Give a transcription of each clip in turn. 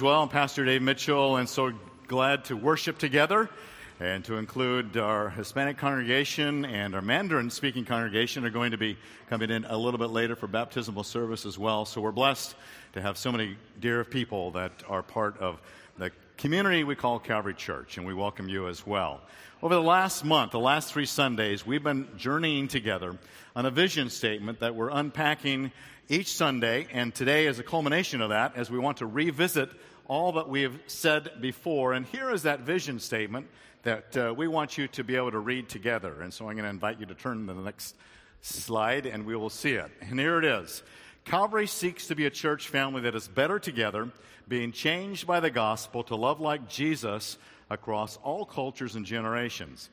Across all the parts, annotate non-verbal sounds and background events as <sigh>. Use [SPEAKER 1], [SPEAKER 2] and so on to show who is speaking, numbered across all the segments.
[SPEAKER 1] Well, I'm Pastor Dave Mitchell, and so glad to worship together and to include our Hispanic congregation and our Mandarin speaking congregation are going to be coming in a little bit later for baptismal service as well. So we're blessed to have so many dear people that are part of the community we call Calvary Church, and we welcome you as well. Over the last month, the last three Sundays, we've been journeying together on a vision statement that we're unpacking each Sunday, and today is a culmination of that as we want to revisit all that we have said before. And here is that vision statement that uh, we want you to be able to read together. And so I'm going to invite you to turn to the next slide and we will see it. And here it is Calvary seeks to be a church family that is better together, being changed by the gospel to love like Jesus across all cultures and generations.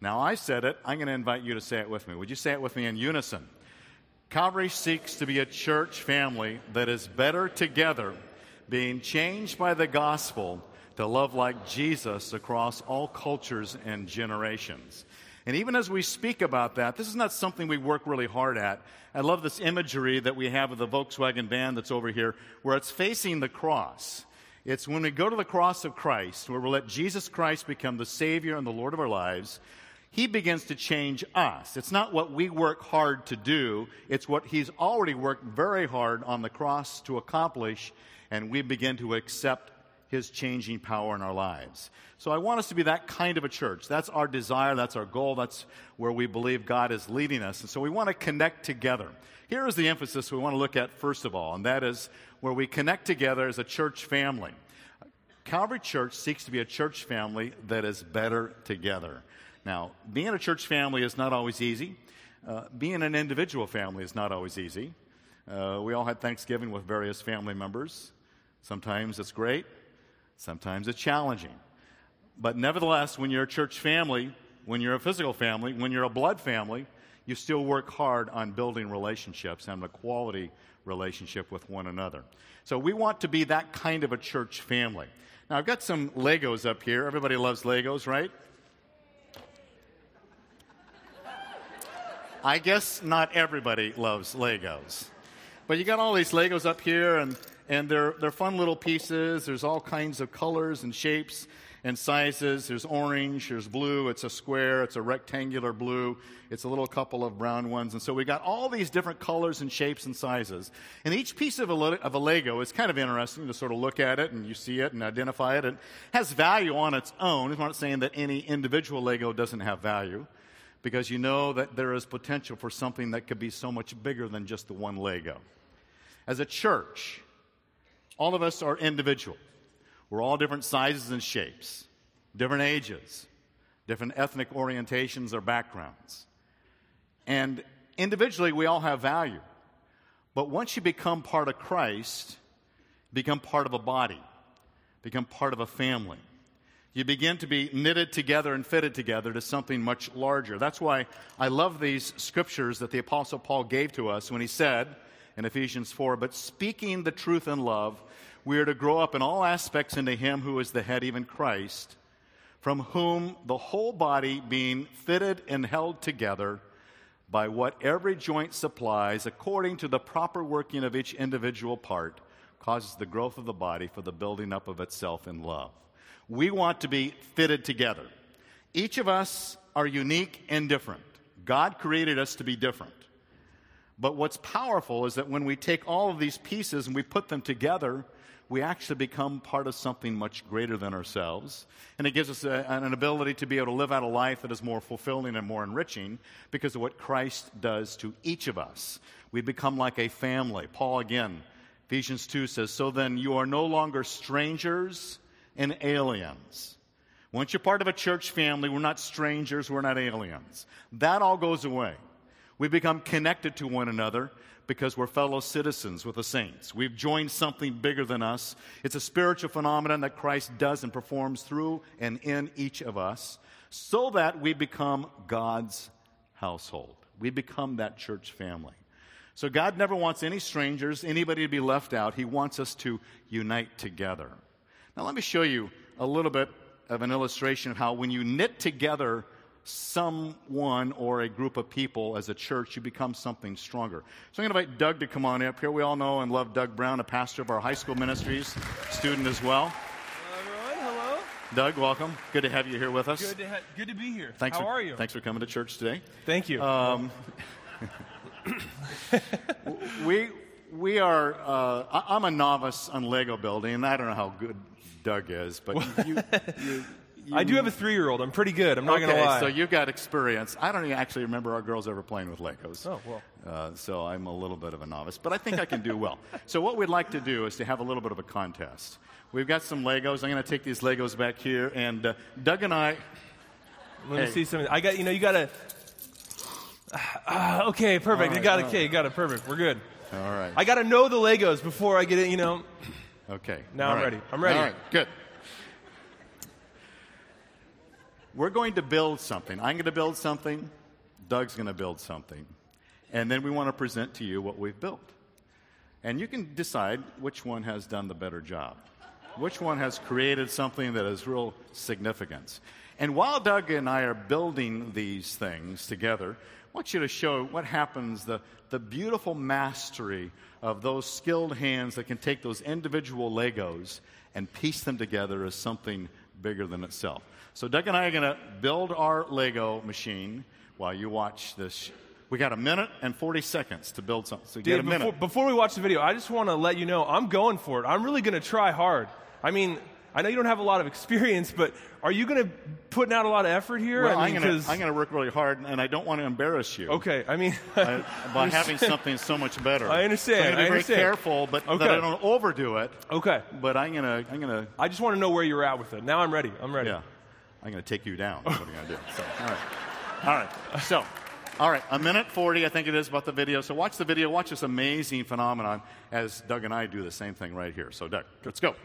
[SPEAKER 1] Now, I said it. I'm going to invite you to say it with me. Would you say it with me in unison? Calvary seeks to be a church family that is better together, being changed by the gospel to love like Jesus across all cultures and generations. And even as we speak about that, this is not something we work really hard at. I love this imagery that we have of the Volkswagen van that's over here, where it's facing the cross. It's when we go to the cross of Christ, where we let Jesus Christ become the Savior and the Lord of our lives, He begins to change us. It's not what we work hard to do, it's what He's already worked very hard on the cross to accomplish, and we begin to accept his changing power in our lives. So I want us to be that kind of a church. That's our desire, that's our goal, that's where we believe God is leading us. And so we want to connect together. Here is the emphasis we want to look at first of all, and that is where we connect together as a church family. Calvary Church seeks to be a church family that is better together. Now, being a church family is not always easy. Uh, being an individual family is not always easy. Uh, we all had Thanksgiving with various family members. Sometimes it's great, Sometimes it's challenging. But nevertheless, when you're a church family, when you're a physical family, when you're a blood family, you still work hard on building relationships, and a quality relationship with one another. So we want to be that kind of a church family. Now, I've got some Legos up here. Everybody loves Legos, right? I guess not everybody loves Legos. But you got all these Legos up here, and and they're, they're fun little pieces. There's all kinds of colors and shapes and sizes. There's orange, there's blue, it's a square, it's a rectangular blue, it's a little couple of brown ones. And so we got all these different colors and shapes and sizes. And each piece of a, of a Lego is kind of interesting to sort of look at it and you see it and identify it. It has value on its own. I'm not saying that any individual Lego doesn't have value because you know that there is potential for something that could be so much bigger than just the one Lego. As a church, all of us are individual. We're all different sizes and shapes, different ages, different ethnic orientations or backgrounds. And individually, we all have value. But once you become part of Christ, become part of a body, become part of a family. You begin to be knitted together and fitted together to something much larger. That's why I love these scriptures that the Apostle Paul gave to us when he said, in Ephesians 4. But speaking the truth in love, we are to grow up in all aspects into Him who is the head, even Christ, from whom the whole body being fitted and held together by what every joint supplies, according to the proper working of each individual part, causes the growth of the body for the building up of itself in love. We want to be fitted together. Each of us are unique and different. God created us to be different. But what's powerful is that when we take all of these pieces and we put them together, we actually become part of something much greater than ourselves. And it gives us a, an ability to be able to live out a life that is more fulfilling and more enriching because of what Christ does to each of us. We become like a family. Paul again, Ephesians 2 says, So then you are no longer strangers and aliens. Once you're part of a church family, we're not strangers, we're not aliens. That all goes away. We become connected to one another because we're fellow citizens with the saints. We've joined something bigger than us. It's a spiritual phenomenon that Christ does and performs through and in each of us so that we become God's household. We become that church family. So God never wants any strangers, anybody to be left out. He wants us to unite together. Now, let me show you a little bit of an illustration of how when you knit together someone or a group of people as a church, you become something stronger. So I'm going to invite Doug to come on up here. We all know and love Doug Brown, a pastor of our high school ministries, student as well.
[SPEAKER 2] Hello, everyone. Hello.
[SPEAKER 1] Doug, welcome. Good to have you here with us.
[SPEAKER 2] Good to, ha- good to be here.
[SPEAKER 1] Thanks
[SPEAKER 2] How
[SPEAKER 1] for,
[SPEAKER 2] are you?
[SPEAKER 1] Thanks for coming to church today.
[SPEAKER 2] Thank you.
[SPEAKER 1] Um, we we are. Uh, I'm a novice on Lego building, and I don't know how good Doug is, but you, you,
[SPEAKER 2] I do have a three-year-old. I'm pretty good. I'm not
[SPEAKER 1] okay,
[SPEAKER 2] going to lie.
[SPEAKER 1] so you've got experience. I don't even actually remember our girls ever playing with Legos.
[SPEAKER 2] Oh, well.
[SPEAKER 1] Uh, so I'm a little bit of a novice, but I think I can do well. <laughs> so what we'd like to do is to have a little bit of a contest. We've got some Legos. I'm going to take these Legos back here, and uh, Doug and I.
[SPEAKER 2] Let me see something. I got. You know, you got to. Ah, okay, perfect.
[SPEAKER 1] All
[SPEAKER 2] you got it. Okay, you got it. Perfect. We're good.
[SPEAKER 1] All right.
[SPEAKER 2] I got to know the Legos before I get it. You know.
[SPEAKER 1] Okay.
[SPEAKER 2] Now
[SPEAKER 1] All
[SPEAKER 2] I'm
[SPEAKER 1] right.
[SPEAKER 2] ready. I'm ready.
[SPEAKER 1] All right. Good. We're going to build something. I'm going to build something. Doug's going to build something. And then we want to present to you what we've built. And you can decide which one has done the better job, which one has created something that has real significance. And while Doug and I are building these things together, I want you to show what happens the, the beautiful mastery of those skilled hands that can take those individual Legos and piece them together as something bigger than itself. So, Doug and I are going to build our Lego machine while you watch this. We got a minute and 40 seconds to build something. So,
[SPEAKER 2] Dave,
[SPEAKER 1] a minute.
[SPEAKER 2] before, before we watch the video, I just want to let you know I'm going for it. I'm really going to try hard. I mean, I know you don't have a lot of experience, but are you going to put out a lot of effort here?
[SPEAKER 1] Well,
[SPEAKER 2] I
[SPEAKER 1] I'm going to work really hard, and I don't want to embarrass you.
[SPEAKER 2] Okay, I mean,
[SPEAKER 1] uh, <laughs> by having something so much better.
[SPEAKER 2] I understand,
[SPEAKER 1] So I'm going to
[SPEAKER 2] I
[SPEAKER 1] be very
[SPEAKER 2] understand.
[SPEAKER 1] careful, but
[SPEAKER 2] Okay.
[SPEAKER 1] that I don't overdo it.
[SPEAKER 2] okay.
[SPEAKER 1] But I'm going to, I'm going to,
[SPEAKER 2] I just want to know where you're at with it. Now I'm ready. I'm ready.
[SPEAKER 1] yeah, I'm going to take you down. That's what I'm going to do. So, all right, <laughs> all right. So, all right, a minute forty, I think it is, about the video. So watch the video. Watch this amazing phenomenon as Doug and I do the same thing right here. So, Doug, let's go.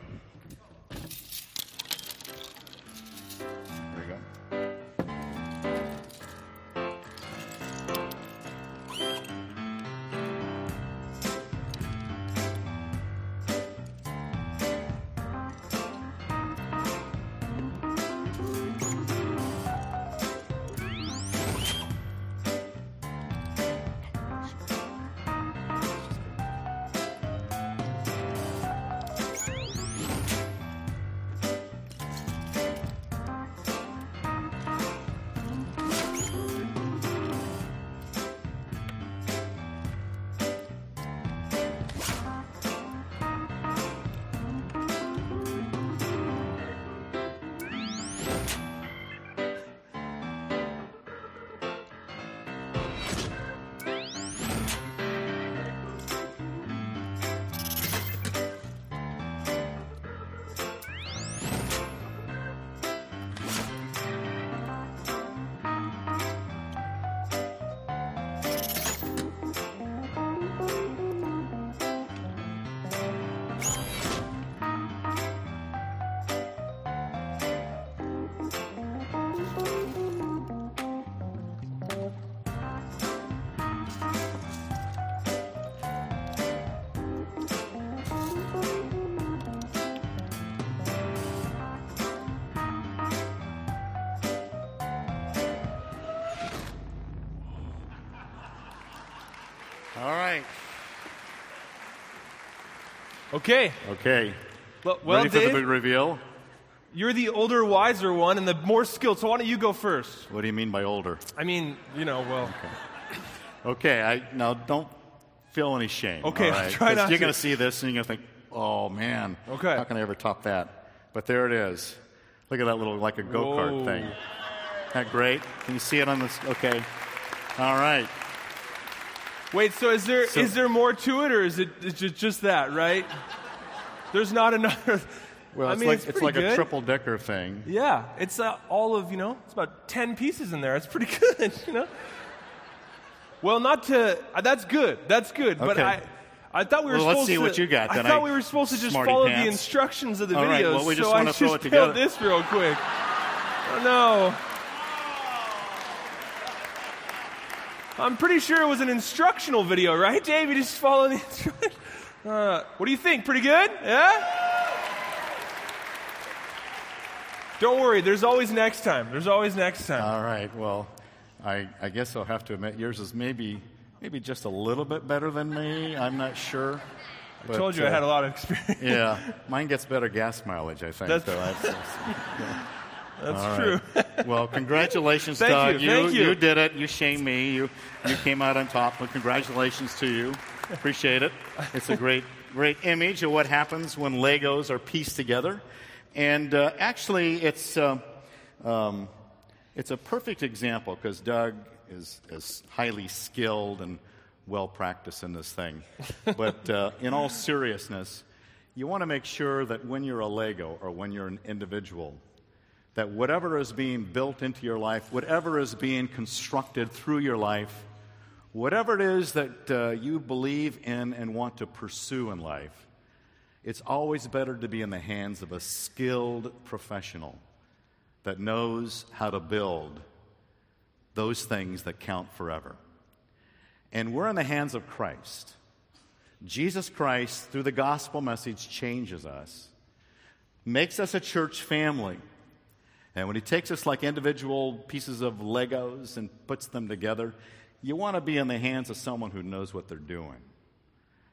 [SPEAKER 2] Okay.
[SPEAKER 1] Okay.
[SPEAKER 2] Well, well
[SPEAKER 1] Ready for
[SPEAKER 2] Dave,
[SPEAKER 1] the big reveal?
[SPEAKER 2] you're the older, wiser one and the more skilled. So why don't you go first?
[SPEAKER 1] What do you mean by older?
[SPEAKER 2] I mean, you know, well,
[SPEAKER 1] Okay, I now don't feel any shame.
[SPEAKER 2] Okay,
[SPEAKER 1] all right? <laughs>
[SPEAKER 2] try not
[SPEAKER 1] You're going to see this and you're going to think, "Oh man,
[SPEAKER 2] Okay.
[SPEAKER 1] how can I ever top that?" But there it is. Look at that little like a go kart thing. Isn't that great? Can you see it on this? Okay. All right.
[SPEAKER 2] Wait. So is there is
[SPEAKER 1] So-
[SPEAKER 2] there more to it, or is it is just just that? Right? There's not another. <laughs>
[SPEAKER 1] Well,
[SPEAKER 2] I
[SPEAKER 1] it's
[SPEAKER 2] mean,
[SPEAKER 1] like
[SPEAKER 2] it's,
[SPEAKER 1] it's, like
[SPEAKER 2] good.
[SPEAKER 1] a triple decker thing.
[SPEAKER 2] Yeah, it's uh, all of you know. It's about ten pieces in there. It's pretty <laughs> good, you know. Well, not to. Uh, that's good. That's good. But I, I thought we were
[SPEAKER 1] Well, let's
[SPEAKER 2] supposed
[SPEAKER 1] see
[SPEAKER 2] to.
[SPEAKER 1] what you got
[SPEAKER 2] I thought
[SPEAKER 1] I-
[SPEAKER 2] we were supposed to just follow
[SPEAKER 1] pants.
[SPEAKER 2] the instructions of the
[SPEAKER 1] All right,
[SPEAKER 2] videos.
[SPEAKER 1] well, we just
[SPEAKER 2] so I just <laughs> built this real quick. Oh no. I'm pretty sure it was an instructional video, right, Dave? You just follow the instructions. <laughs> Uh, what do you think? Pretty good? Yeah? Don't worry, there's always next time. There's always next time.
[SPEAKER 1] All right. Well, I, I guess I'll have to admit yours is maybe maybe just a little bit better than me. I'm not sure.
[SPEAKER 2] I told you uh, I had a lot of experience.
[SPEAKER 1] yeah, mine gets better gas mileage, I think.
[SPEAKER 2] That's, that's, <laughs>
[SPEAKER 1] yeah.
[SPEAKER 2] That's true.
[SPEAKER 1] Right. well, <laughs> congratulations,
[SPEAKER 2] Thank
[SPEAKER 1] Doug.
[SPEAKER 2] You. Thank you.
[SPEAKER 1] you did it. You shamed me. You you came out on top. Well, congratulations to you. Appreciate it. It's a great great image of what happens when Legos are pieced together, and uh, actually, it's. Uh, um, it's a perfect example because Doug is, is highly skilled and well practiced in this thing. but uh, in all seriousness, you want to make sure that when you're a Lego or when you're an individual, that whatever is being built into your life, whatever is being constructed through your life, whatever it is that uh, you believe in and want to pursue in life, it's always better to be in the hands of a skilled professional that knows how to build those things that count forever. And we're in the hands of Christ. Jesus Christ, through the gospel message, changes us, makes us a church family. And when he takes us like individual pieces of Legos and puts them together, you want to be in the hands of someone who knows what they're doing.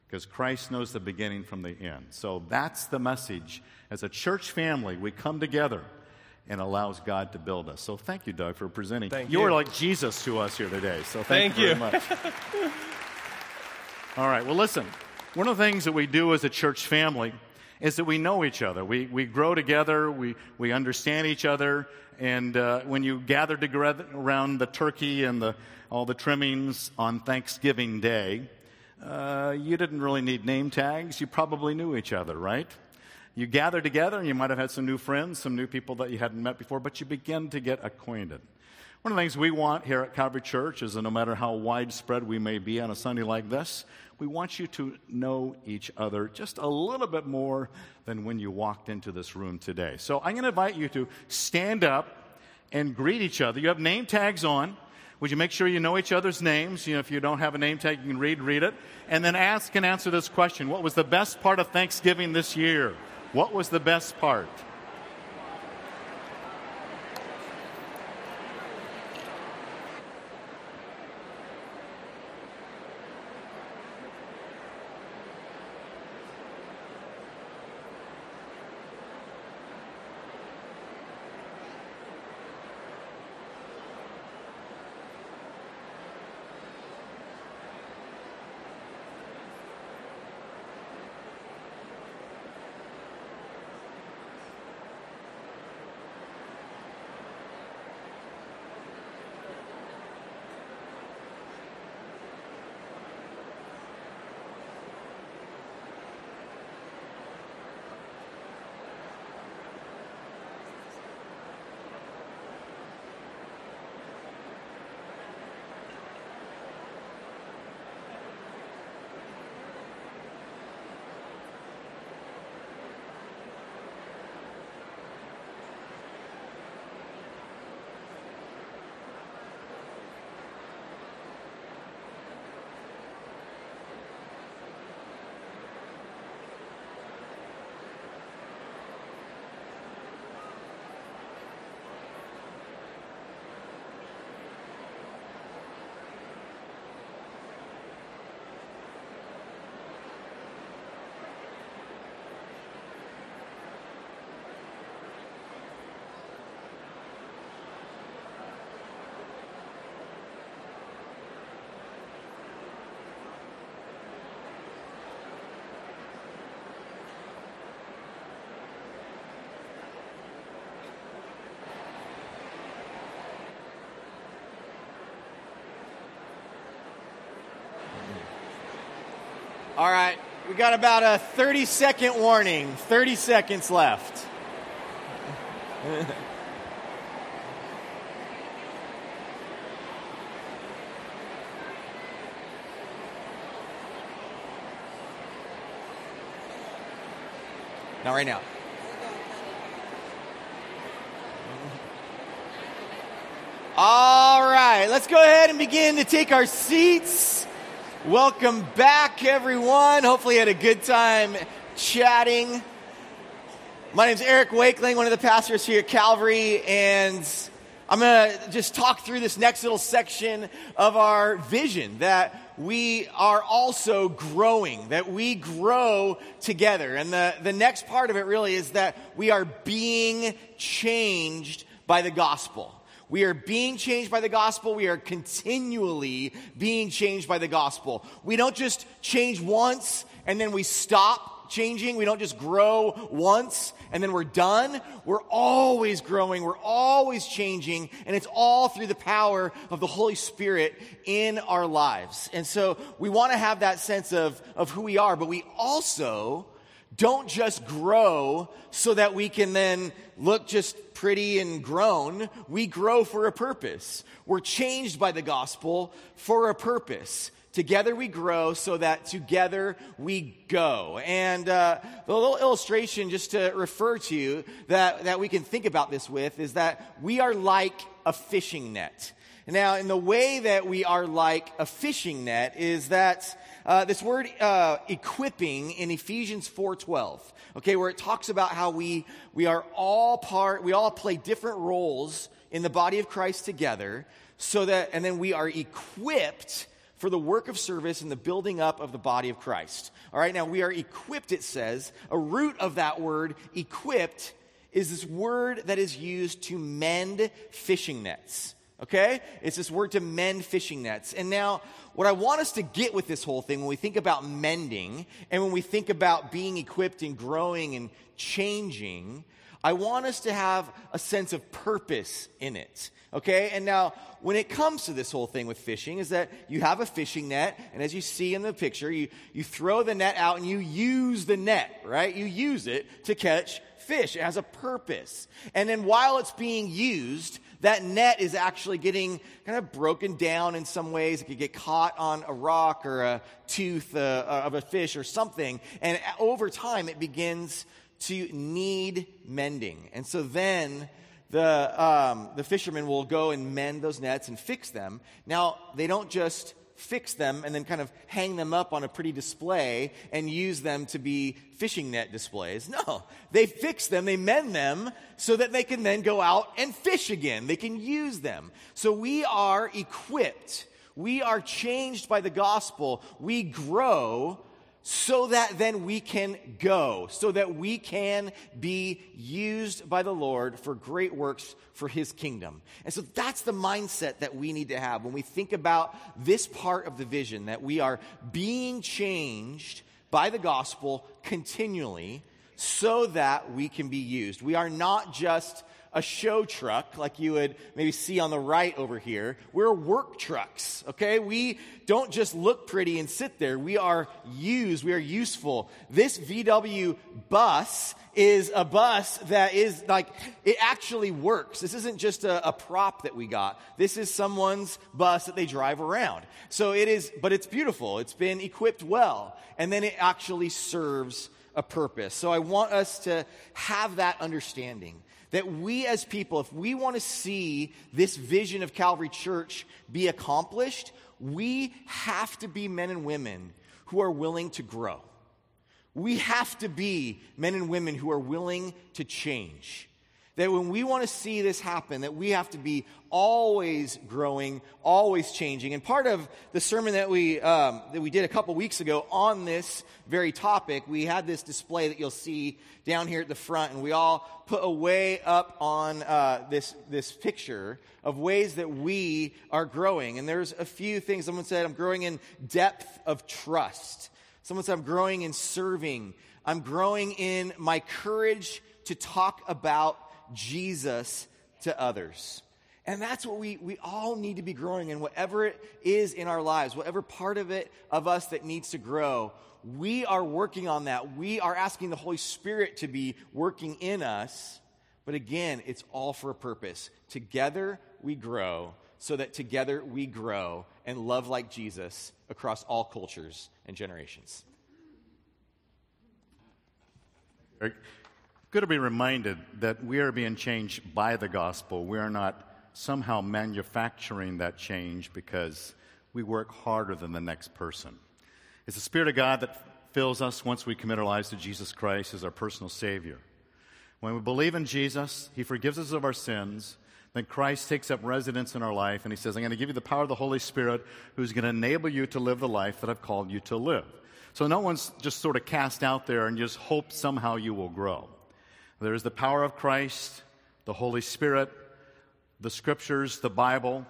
[SPEAKER 1] Because Christ knows the beginning from the end. So that's the message. As a church family, we come together and allows God to build us. So thank you, Doug, for presenting.
[SPEAKER 2] Thank
[SPEAKER 1] you
[SPEAKER 2] you.
[SPEAKER 1] are like Jesus to us here today. So thank,
[SPEAKER 2] Thank
[SPEAKER 1] you
[SPEAKER 2] you.
[SPEAKER 1] very much. <laughs> All right, well, listen. One of the things that we do as a church family is that we know each other. We, we grow together, we, we understand each other, and uh, when you gather together around the turkey and the, all the trimmings on Thanksgiving Day, uh, you didn't really need name tags. You probably knew each other, right? You gather together, and you might have had some new friends, some new people that you hadn't met before, but you begin to get acquainted. One of the things we want here at Calvary Church is that no matter how widespread we may be on a Sunday like this, we want you to know each other just a little bit more than when you walked into this room today. So I'm going to invite you to stand up and greet each other. You have name tags on. Would you make sure you know each other's names? You know, if you don't have a name tag, you can read, read it. And then ask and answer this question What was the best part of Thanksgiving this year? What was the best part?
[SPEAKER 3] All right, we got about a 30 second warning, 30 seconds left. <laughs> Not right now. All right, let's go ahead and begin to take our seats. Welcome back, everyone. Hopefully, you had a good time chatting. My name is Eric Wakeling, one of the pastors here at Calvary, and I'm going to just talk through this next little section of our vision that we are also growing, that we grow together. And the, the next part of it really is that we are being changed by the gospel. We are being changed by the gospel. We are continually being changed by the gospel. We don't just change once and then we stop changing. We don't just grow once and then we're done. We're always growing. We're always changing. And it's all through the power of the Holy Spirit in our lives. And so we want to have that sense of, of who we are, but we also don't just grow so that we can then look just pretty and grown. We grow for a purpose. We're changed by the gospel for a purpose. Together we grow so that together we go. And uh, the little illustration, just to refer to, that, that we can think about this with, is that we are like a fishing net. Now, in the way that we are like a fishing net is that uh, this word uh, equipping in Ephesians 4:12, okay, where it talks about how we we are all part, we all play different roles in the body of Christ together, so that and then we are equipped for the work of service and the building up of the body of Christ. All right, now we are equipped, it says. A root of that word, equipped, is this word that is used to mend fishing nets. Okay? It's this word to mend fishing nets. And now, what I want us to get with this whole thing when we think about mending and when we think about being equipped and growing and changing, I want us to have a sense of purpose in it. Okay? And now, when it comes to this whole thing with fishing, is that you have a fishing net, and as you see in the picture, you, you throw the net out and you use the net, right? You use it to catch fish. It has a purpose. And then while it's being used, that net is actually getting kind of broken down in some ways. It could get caught on a rock or a tooth uh, of a fish or something. And over time, it begins to need mending. And so then the, um, the fishermen will go and mend those nets and fix them. Now, they don't just fix them and then kind of hang them up on a pretty display and use them to be fishing net displays. No, they fix them, they mend them so that they can then go out and fish again. They can use them. So we are equipped. We are changed by the gospel. We grow so that then we can go, so that we can be used by the Lord for great works for his kingdom. And so that's the mindset that we need to have when we think about this part of the vision that we are being changed by the gospel continually so that we can be used. We are not just a show truck like you would maybe see on the right over here. We're work trucks, okay? We don't just look pretty and sit there. We are used, we are useful. This VW bus is a bus that is like, it actually works. This isn't just a, a, prop that we got. This is someone's bus that they drive around. So it is, but it's beautiful. It's been equipped well. And then it actually serves a purpose. So I want us to have that understanding that we as people, if we want to see this vision of Calvary Church be accomplished, we have to be men and women who are willing to grow. We have to be men and women who are willing to change that when we want to see this happen, that we have to be always growing, always changing. And part of the sermon that we, um, that we did a couple weeks ago on this very topic, we had this display that you'll see down here at the front, and we all put a way up on uh, this, this picture of ways that we are growing. And there's a few things. Someone said, I'm growing in depth of trust. Someone said, I'm growing in serving. I'm growing in my courage to talk about Jesus to others. And that's what we, we all need to be growing in, whatever it is in our lives, whatever part of it of us that needs to grow. We are working on that. We are asking the Holy Spirit to be working in us. But again, it's all for a purpose. Together we grow so that together we grow and love like Jesus across all cultures and generations
[SPEAKER 1] good to be reminded that we are being changed by the gospel. We are not somehow manufacturing that change because we work harder than the next person. It's the Spirit of God that fills us once we commit our lives to Jesus Christ as our personal Savior. When we believe in Jesus, He forgives us of our sins. Then Christ takes up residence in our life and He says, I'm going to give you the power of the Holy Spirit who's going to enable you to live the life that I've called you to live. So no one's just sort of cast out there and just hope somehow you will grow. There is the power of Christ, the Holy Spirit, the Scriptures, the Bible,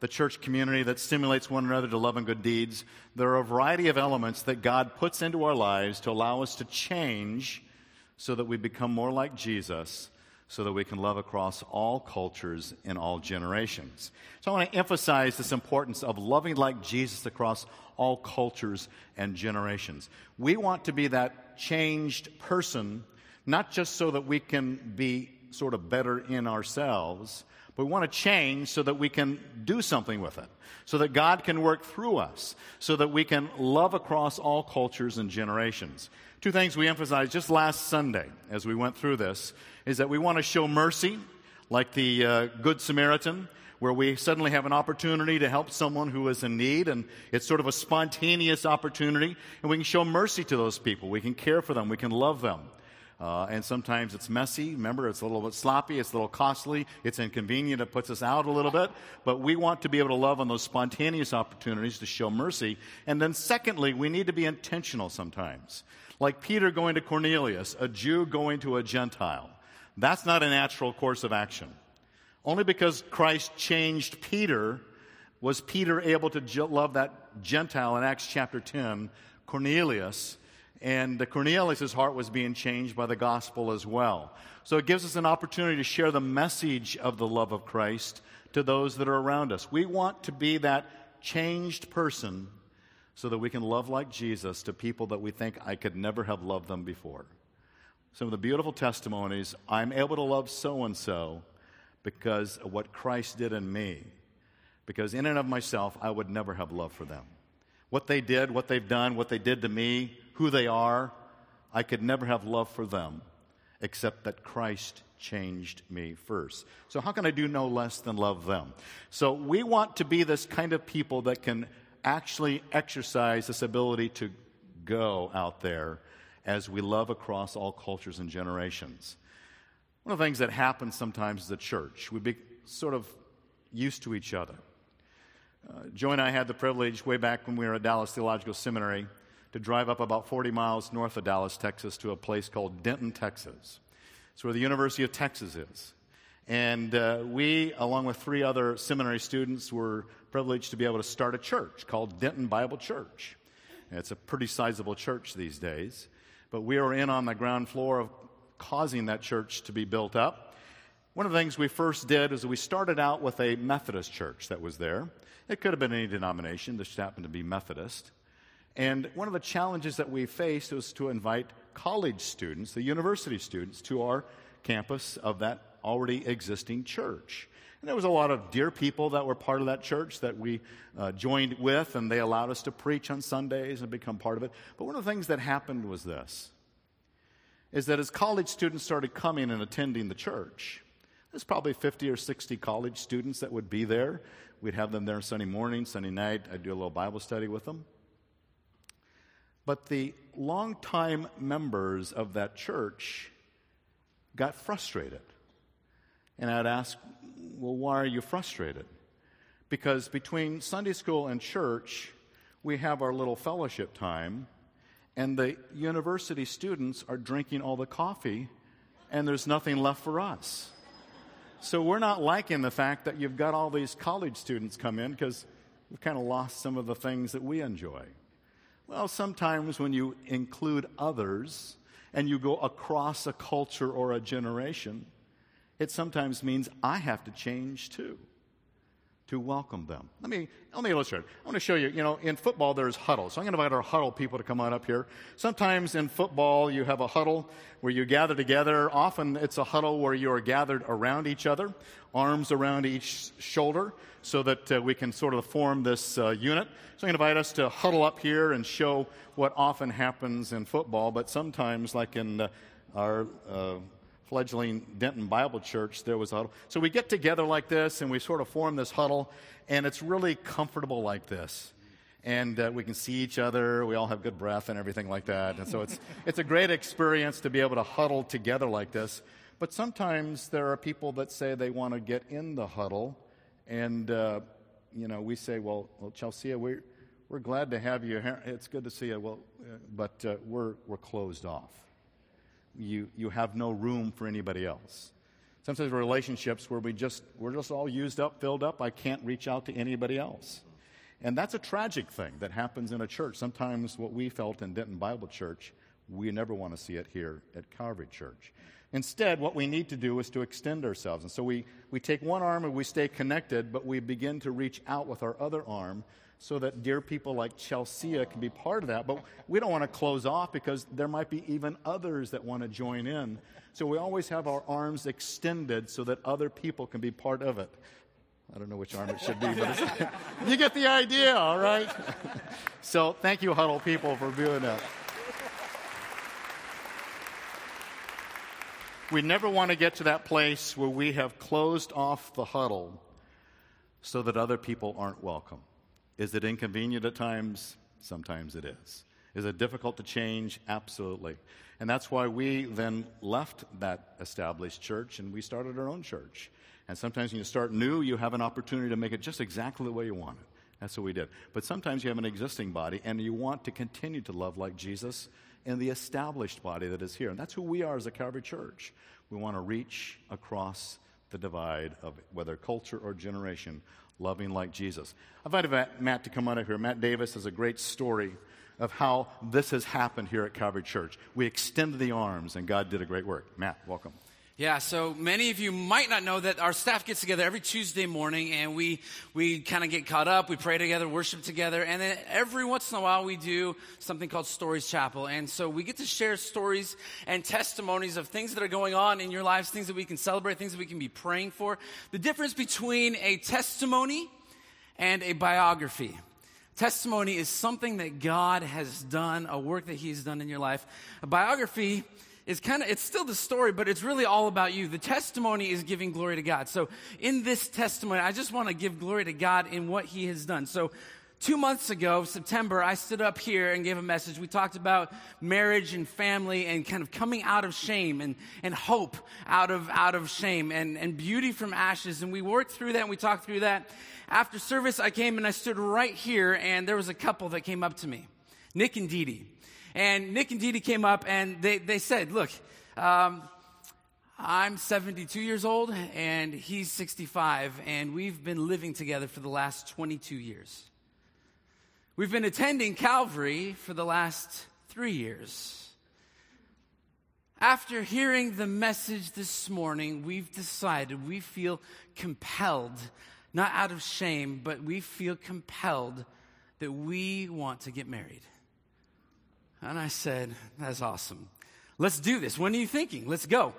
[SPEAKER 1] the church community that stimulates one another to love and good deeds. There are a variety of elements that God puts into our lives to allow us to change so that we become more like Jesus, so that we can love across all cultures in all generations. So I want to emphasize this importance of loving like Jesus across all cultures and generations. We want to be that changed person, not just so that we can be sort of better in ourselves but we want to change so that we can do something with it, so that God can work through us, so that we can love across all cultures and generations. Two things we emphasized just last Sunday as we went through this is that we want to show mercy, like the uh, Good Samaritan, where we suddenly have an opportunity to help someone who is in need, and it's sort of a spontaneous opportunity, and we can show mercy to those people. We can care for them, we can love them. Uh, and sometimes it's messy. Remember, it's a little bit sloppy, it's a little costly, it's inconvenient, it puts us out a little bit. But we want to be able to love on those spontaneous opportunities to show mercy. And then, secondly, we need to be intentional sometimes. Like Peter going to Cornelius, a Jew going to a Gentile. That's not a natural course of action. Only because Christ changed Peter was Peter able to love that Gentile in Acts chapter 10, Cornelius and Cornelius' heart was being changed by the gospel as well. So it gives us an opportunity to share the message of the love of Christ to those that are around us. We want to be that changed person so that we can love like Jesus to people that we think I could never have loved them before. Some of the beautiful testimonies I'm able to love so and so because of what Christ did in me. Because in and of myself, I would never have love for them. What they did, what they've done, what they did to me, who they are, I could never have love for them except that Christ changed me first. So, how can I do no less than love them? So, we want to be this kind of people that can actually exercise this ability to go out there as we love across all cultures and generations. One of the things that happens sometimes is the church, we be sort of used to each other. Uh, Joe and I had the privilege way back when we were at Dallas Theological Seminary to drive up about 40 miles north of Dallas, Texas, to a place called Denton, Texas. It's where the University of Texas is. And uh, we, along with three other seminary students, were privileged to be able to start a church called Denton Bible Church. And it's a pretty sizable church these days. But we were in on the ground floor of causing that church to be built up. One of the things we first did is we started out with a Methodist church that was there. It could have been any denomination, this happened to be Methodist. And one of the challenges that we faced was to invite college students, the university students, to our campus of that already existing church. And there was a lot of dear people that were part of that church that we uh, joined with, and they allowed us to preach on Sundays and become part of it. But one of the things that happened was this is that as college students started coming and attending the church, there's probably 50 or 60 college students that would be there. We'd have them there Sunday morning, Sunday night. I'd do a little Bible study with them. But the longtime members of that church got frustrated. And I'd ask, well, why are you frustrated? Because between Sunday school and church, we have our little fellowship time, and the university students are drinking all the coffee, and there's nothing left for us. So we're not liking the fact that you've got all these college students come in because we've kind of lost some of the things that we enjoy. Well, sometimes when you include others and you go across a culture or a generation, it sometimes means I have to change too to welcome them. Let me, let me illustrate. I want to show you, you know, in football there's huddles. So I'm going to invite our huddle people to come on up here. Sometimes in football you have a huddle where you gather together. Often it's a huddle where you are gathered around each other, arms around each shoulder, so that uh, we can sort of form this uh, unit. So I'm going to invite us to huddle up here and show what often happens in football, but sometimes, like in uh, our uh, fledgling Denton Bible Church, there was a huddle. So we get together like this and we sort of form this huddle, and it's really comfortable like this. And uh, we can see each other. We all have good breath and everything like that. And so it's, <laughs> it's a great experience to be able to huddle together like this. But sometimes there are people that say they want to get in the huddle, and uh, you know we say, well, well, Chelsea, we're we're glad to have you here. It's good to see you. Well, uh, but uh, we're we're closed off. You you have no room for anybody else. Sometimes relationships where we just we're just all used up, filled up. I can't reach out to anybody else. And that's a tragic thing that happens in a church. Sometimes what we felt in Denton Bible Church, we never want to see it here at Calvary Church. Instead, what we need to do is to extend ourselves. And so we, we take one arm and we stay connected, but we begin to reach out with our other arm so that dear people like Chelsea can be part of that. But we don't want to close off because there might be even others that want to join in. So we always have our arms extended so that other people can be part of it. I don't know which arm it should be, but <laughs> you get the idea, all right? <laughs> so thank you, Huddle people, for doing that. We never want to get to that place where we have closed off the huddle so that other people aren't welcome. Is it inconvenient at times? Sometimes it is. Is it difficult to change? Absolutely. And that's why we then left that established church and we started our own church. And sometimes when you start new, you have an opportunity to make it just exactly the way you want it. That's what we did. But sometimes you have an existing body and you want to continue to love like Jesus in the established body that is here. And that's who we are as a Calvary Church. We want to reach across the divide of whether culture or generation, loving like Jesus. I've invited Matt to come out of here. Matt Davis has a great story of how this has happened here at Calvary Church. We extended the arms, and God did a great work. Matt, welcome.
[SPEAKER 4] Yeah, so many of you might not know that our staff gets together every Tuesday morning and we, we kind of get caught up, we pray together, worship together, and then every once in a while we do something called Stories Chapel. And so we get to share stories and testimonies of things that are going on in your lives, things that we can celebrate, things that we can be praying for. The difference between a testimony and a biography. Testimony is something that God has done, a work that He's done in your life. A biography is kind of, it's still the story, but it's really all about you. The testimony is giving glory to God. So in this testimony, I just want to give glory to God in what He has done. So two months ago, September, I stood up here and gave a message. We talked about marriage and family and kind of coming out of shame and, and hope out of, out of shame and, and beauty from ashes. And we worked through that and we talked through that. After service, I came and I stood right here and there was a couple that came up to me, Nick and Dee Dee. And Nick and Dee came up and they, they said, Look, um, I'm 72 years old and he's 65, and we've been living together for the last 22 years. We've been attending Calvary for the last three years. After hearing the message this morning, we've decided we feel compelled, not out of shame, but we feel compelled that we want to get married. And I said, That's awesome. Let's do this. When are you thinking? Let's go.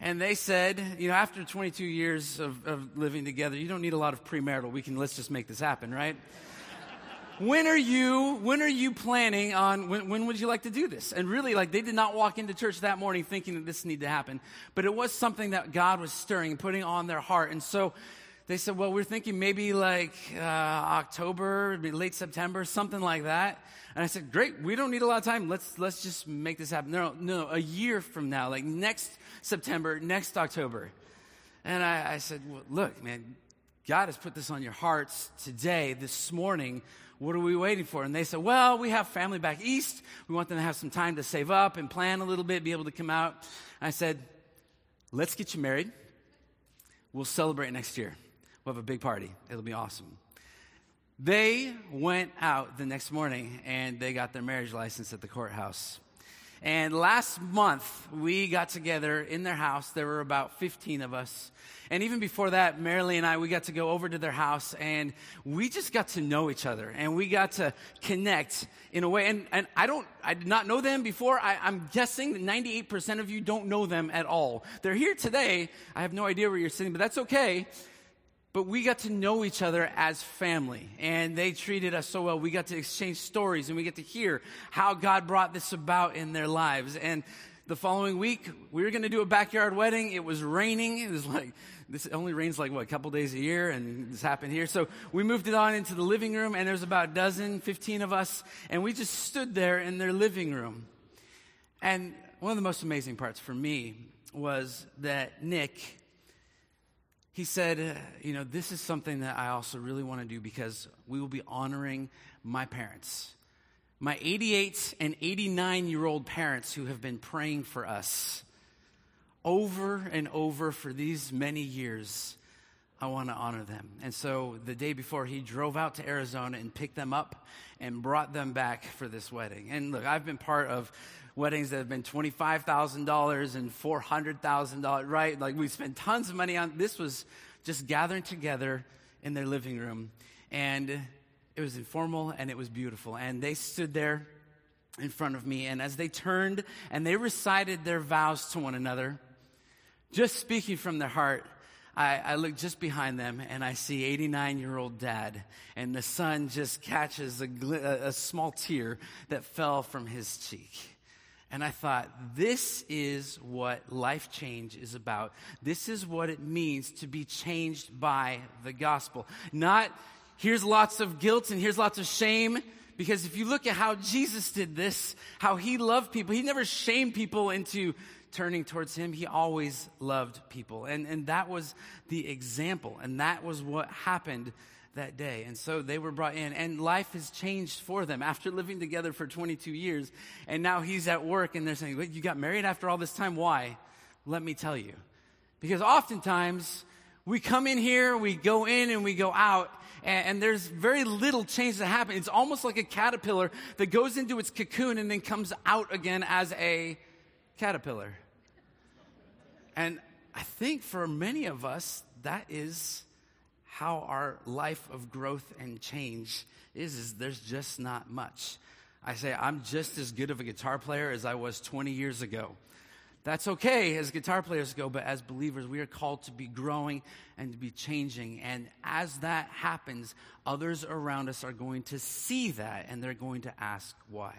[SPEAKER 4] And they said, you know, after 22 years of, of living together, you don't need a lot of premarital. We can, let's just make this happen, right? <laughs> when are you when are you planning on when, when would you like to do this and really like they did not walk into church that morning thinking that this needed to happen but it was something that god was stirring and putting on their heart and so they said well we're thinking maybe like uh, october late september something like that and I said, great, we don't need a lot of time. Let's, let's just make this happen. No, no, a year from now, like next September, next October. And I, I said, well, look, man, God has put this on your hearts today, this morning. What are we waiting for? And they said, well, we have family back east. We want them to have some time to save up and plan a little bit, be able to come out. I said, let's get you married. We'll celebrate next year. We'll have a big party. It'll be awesome. They went out the next morning and they got their marriage license at the courthouse. And last month, we got together in their house. There were about 15 of us. And even before that, Marilee and I, we got to go over to their house and we just got to know each other and we got to connect in a way. And, and I don't, I did not know them before. I, I'm guessing that 98% of you don't know them at all. They're here today. I have no idea where you're sitting, but that's okay but we got to know each other as family and they treated us so well. We got to exchange stories and we get to hear how god brought this about in their lives. And the following week we were going to do a backyard wedding. It was raining. It was like this only rains like what a couple days a year and this happened here. So we moved it on into the living room and there's about a dozen 15 of us and we just stood there in their living room. And one of the most amazing parts for me was that Nick, he said, uh, you know, this is something that I also really want to do because we will be honoring my parents. My 88 and 89 year old parents who have been praying for us over and over for these many years. I want to honor them. And so the day before, he drove out to Arizona and picked them up and brought them back for this wedding. And look, I've been part of weddings that have been $25,000 and $400,000, right? Like we spent tons of money on this was just gathering together in their living room. And it was informal and it was beautiful. And they stood there in front of me. And as they turned and they recited their vows to one another, just speaking from their heart, I, I, look just behind them and I see 89 year old dad, and the sun just catches a, a small tear that fell from his cheek. And I thought, this is what life change is about. This is what it means to be changed by the gospel. Not here's lots of guilt and here's lots of shame. Because if you look at how Jesus did this, how he loved people, he never shamed people into turning towards him, he always loved people. And, and that was the example. And that was what happened that day. And so they were brought in, and life has changed for them after living together for 22 years. And now he's at work, and they're saying, Wait, you got married after all this time? Why? Let me tell you. Because oftentimes, we come in here, we go in, and we go out, and, and there's very little change that happens. It's almost like a caterpillar that goes into its cocoon and then comes out again as a caterpillar. And I think for many of us, that is how our life of growth and change is, is there's just not much. I say I'm just as good of a guitar player as I was 20 years ago. That's okay as guitar players go, but as believers, we are called to be growing and to be changing. And as that happens, others around us are going to see that and they're going to ask why.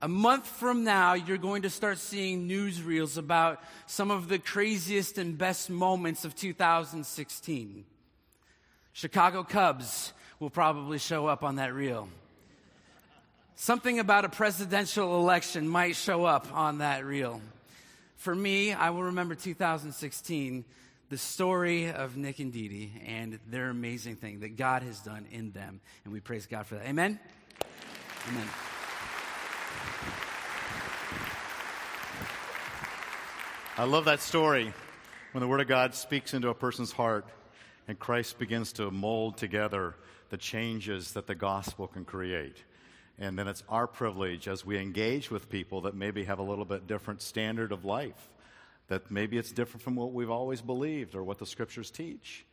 [SPEAKER 4] A month from now, you're going to start seeing newsreels about some of the craziest and best moments of 2016. Chicago Cubs will probably show up on that reel. Something about a presidential election might show up on that reel. For me, I will remember 2016, the story of Nick and Dee and their amazing thing that God has done in them. And we praise God for that. Amen? Amen.
[SPEAKER 1] I love that story when the Word of God speaks into a person's heart and Christ begins to mold together the changes that the gospel can create. And then it's our privilege as we engage with people that maybe have a little bit different standard of life, that maybe it's different from what we've always believed or what the scriptures teach.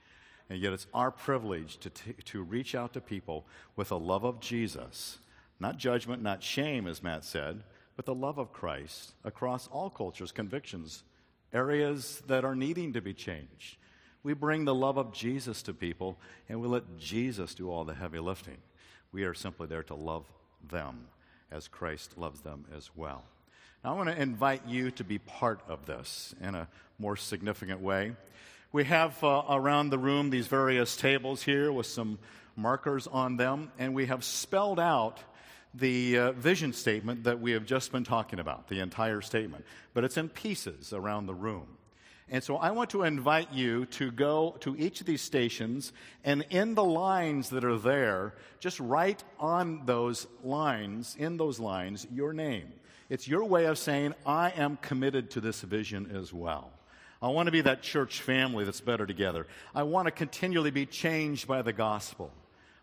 [SPEAKER 1] And yet it's our privilege to, t- to reach out to people with a love of Jesus, not judgment, not shame, as Matt said, but the love of Christ across all cultures, convictions, areas that are needing to be changed. We bring the love of Jesus to people and we let Jesus do all the heavy lifting. We are simply there to love them as Christ loves them as well. Now, I want to invite you to be part of this in a more significant way. We have uh, around the room these various tables here with some markers on them, and we have spelled out the uh, vision statement that we have just been talking about, the entire statement, but it's in pieces around the room. And so I want to invite you to go to each of these stations and in the lines that are there, just write on those lines, in those lines, your name. It's your way of saying, I am committed to this vision as well. I want to be that church family that's better together. I want to continually be changed by the gospel.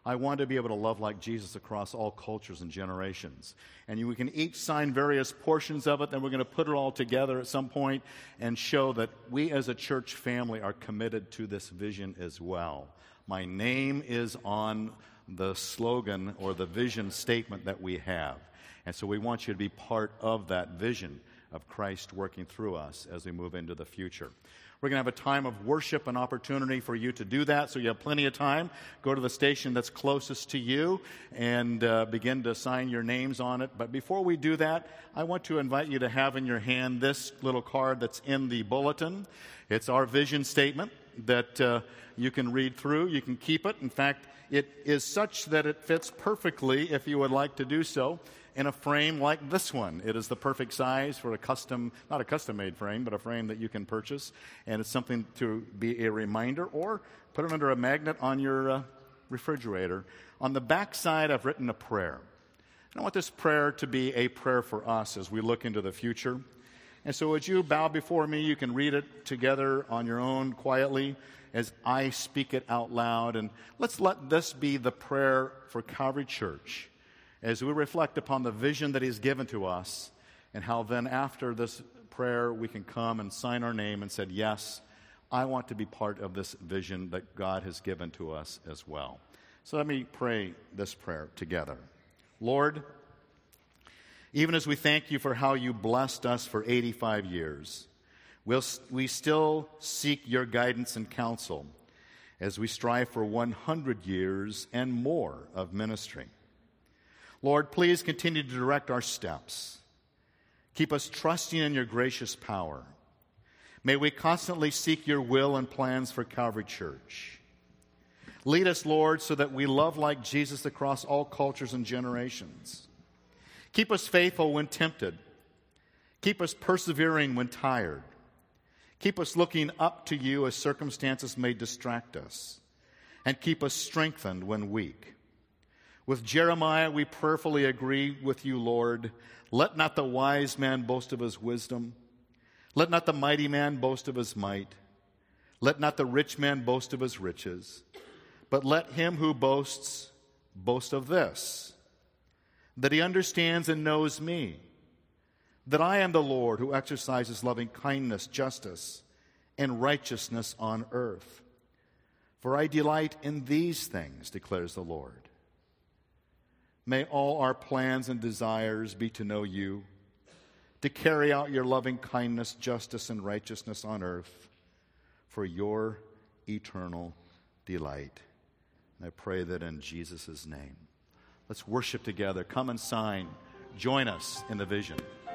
[SPEAKER 1] I want to be able to love like Jesus across all cultures and generations. And we can each sign various portions of it, then we're going to put it all together at some point and show that we as a church family are committed to this vision as well. My name is on the slogan or the vision statement that we have. And so we want you to be part of that vision of Christ working through us as we move into the future. We're going to have a time of worship and opportunity for you to do that, so you have plenty of time. Go to the station that's closest to you and uh, begin to sign your names on it. But before we do that, I want to invite you to have in your hand this little card that's in the bulletin. It's our vision statement that uh, you can read through. You can keep it. In fact, it is such that it fits perfectly if you would like to do so in a frame like this one. It is the perfect size for a custom, not a custom made frame, but a frame that you can purchase. And it's something to be a reminder or put it under a magnet on your uh, refrigerator. On the back side, I've written a prayer. And I want this prayer to be a prayer for us as we look into the future. And so, as you bow before me, you can read it together on your own quietly as I speak it out loud. And let's let this be the prayer for Calvary Church as we reflect upon the vision that He's given to us and how then after this prayer we can come and sign our name and said, Yes, I want to be part of this vision that God has given to us as well. So let me pray this prayer together. Lord, even as we thank you for how you blessed us for 85 years, we'll, we still seek your guidance and counsel as we strive for 100 years and more of ministry. Lord, please continue to direct our steps. Keep us trusting in your gracious power. May we constantly seek your will and plans for Calvary Church. Lead us, Lord, so that we love like Jesus across all cultures and generations. Keep us faithful when tempted. Keep us persevering when tired. Keep us looking up to you as circumstances may distract us. And keep us strengthened when weak. With Jeremiah, we prayerfully agree with you, Lord. Let not the wise man boast of his wisdom. Let not the mighty man boast of his might. Let not the rich man boast of his riches. But let him who boasts boast of this that he understands and knows me, that I am the Lord who exercises loving kindness, justice, and righteousness on earth. For I delight in these things, declares the Lord. May all our plans and desires be to know you, to carry out your loving kindness, justice, and righteousness on earth for your eternal delight. And I pray that in Jesus' name. Let's worship together. Come and sign. Join us in the vision.